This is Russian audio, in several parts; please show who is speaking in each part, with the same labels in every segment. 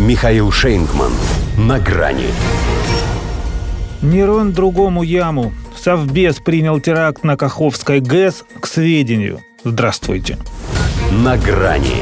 Speaker 1: Михаил Шейнгман. На грани.
Speaker 2: Нерон другому яму. Совбез принял теракт на Каховской ГЭС к сведению. Здравствуйте.
Speaker 1: На грани.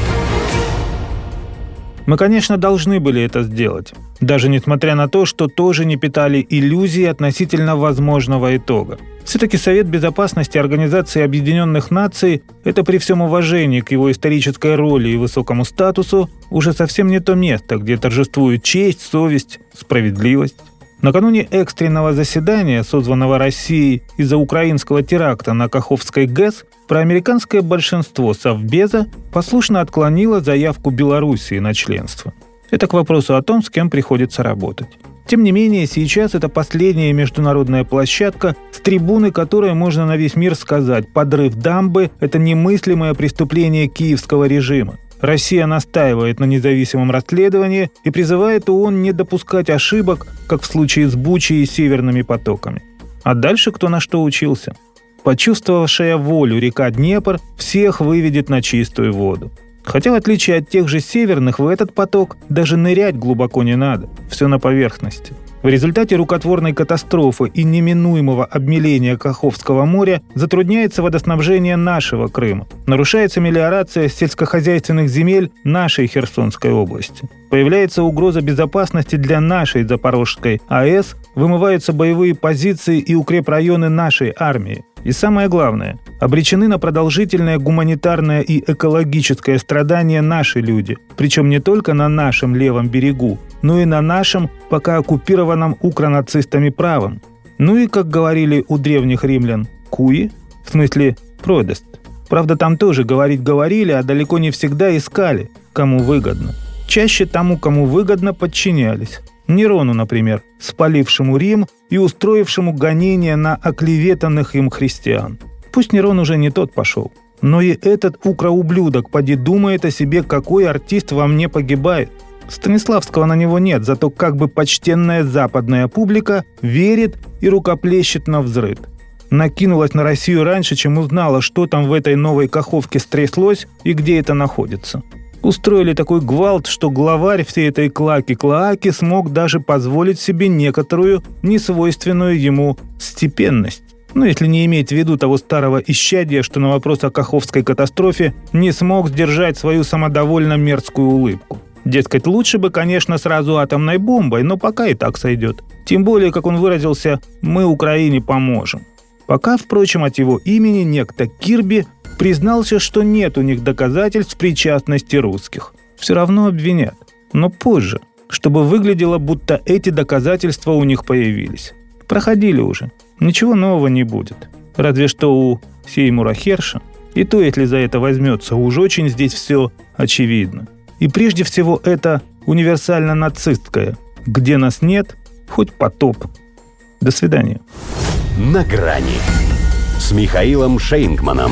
Speaker 2: Мы, конечно, должны были это сделать. Даже несмотря на то, что тоже не питали иллюзий относительно возможного итога. Все-таки Совет Безопасности Организации Объединенных Наций – это при всем уважении к его исторической роли и высокому статусу уже совсем не то место, где торжествуют честь, совесть, справедливость. Накануне экстренного заседания, созванного Россией из-за украинского теракта на Каховской ГЭС, проамериканское большинство Совбеза послушно отклонило заявку Белоруссии на членство. Это к вопросу о том, с кем приходится работать. Тем не менее, сейчас это последняя международная площадка, с трибуны которой можно на весь мир сказать, подрыв дамбы – это немыслимое преступление киевского режима. Россия настаивает на независимом расследовании и призывает ООН не допускать ошибок, как в случае с Бучей и Северными потоками. А дальше кто на что учился? Почувствовавшая волю река Днепр всех выведет на чистую воду. Хотя в отличие от тех же северных, в этот поток даже нырять глубоко не надо. Все на поверхности – в результате рукотворной катастрофы и неминуемого обмеления Каховского моря затрудняется водоснабжение нашего Крыма. Нарушается мелиорация сельскохозяйственных земель нашей Херсонской области. Появляется угроза безопасности для нашей Запорожской АЭС, вымываются боевые позиции и укрепрайоны нашей армии. И самое главное, обречены на продолжительное гуманитарное и экологическое страдание наши люди, причем не только на нашем левом берегу, но и на нашем, пока оккупированном укронацистами правом. Ну и, как говорили у древних римлян, куи, в смысле продест. Правда, там тоже говорить говорили, а далеко не всегда искали, кому выгодно. Чаще тому, кому выгодно, подчинялись. Нерону, например, спалившему Рим и устроившему гонения на оклеветанных им христиан. Пусть Нерон уже не тот пошел, но и этот укроублюдок поди думает о себе, какой артист во мне погибает. Станиславского на него нет, зато как бы почтенная западная публика верит и рукоплещет на взрыв. Накинулась на Россию раньше, чем узнала, что там в этой новой каховке стряслось и где это находится. Устроили такой гвалт, что главарь всей этой клаки-клоаки смог даже позволить себе некоторую несвойственную ему степенность. Ну, если не иметь в виду того старого исчадия, что на вопрос о Каховской катастрофе не смог сдержать свою самодовольно мерзкую улыбку. Дескать, лучше бы, конечно, сразу атомной бомбой, но пока и так сойдет. Тем более, как он выразился, мы Украине поможем. Пока, впрочем, от его имени некто Кирби признался, что нет у них доказательств причастности русских. Все равно обвинят. Но позже, чтобы выглядело, будто эти доказательства у них появились. Проходили уже. Ничего нового не будет. Разве что у Сеймура Херша. И то, если за это возьмется, уж очень здесь все очевидно. И прежде всего это универсально нацистское. Где нас нет, хоть потоп. До свидания.
Speaker 1: На грани с Михаилом Шейнгманом.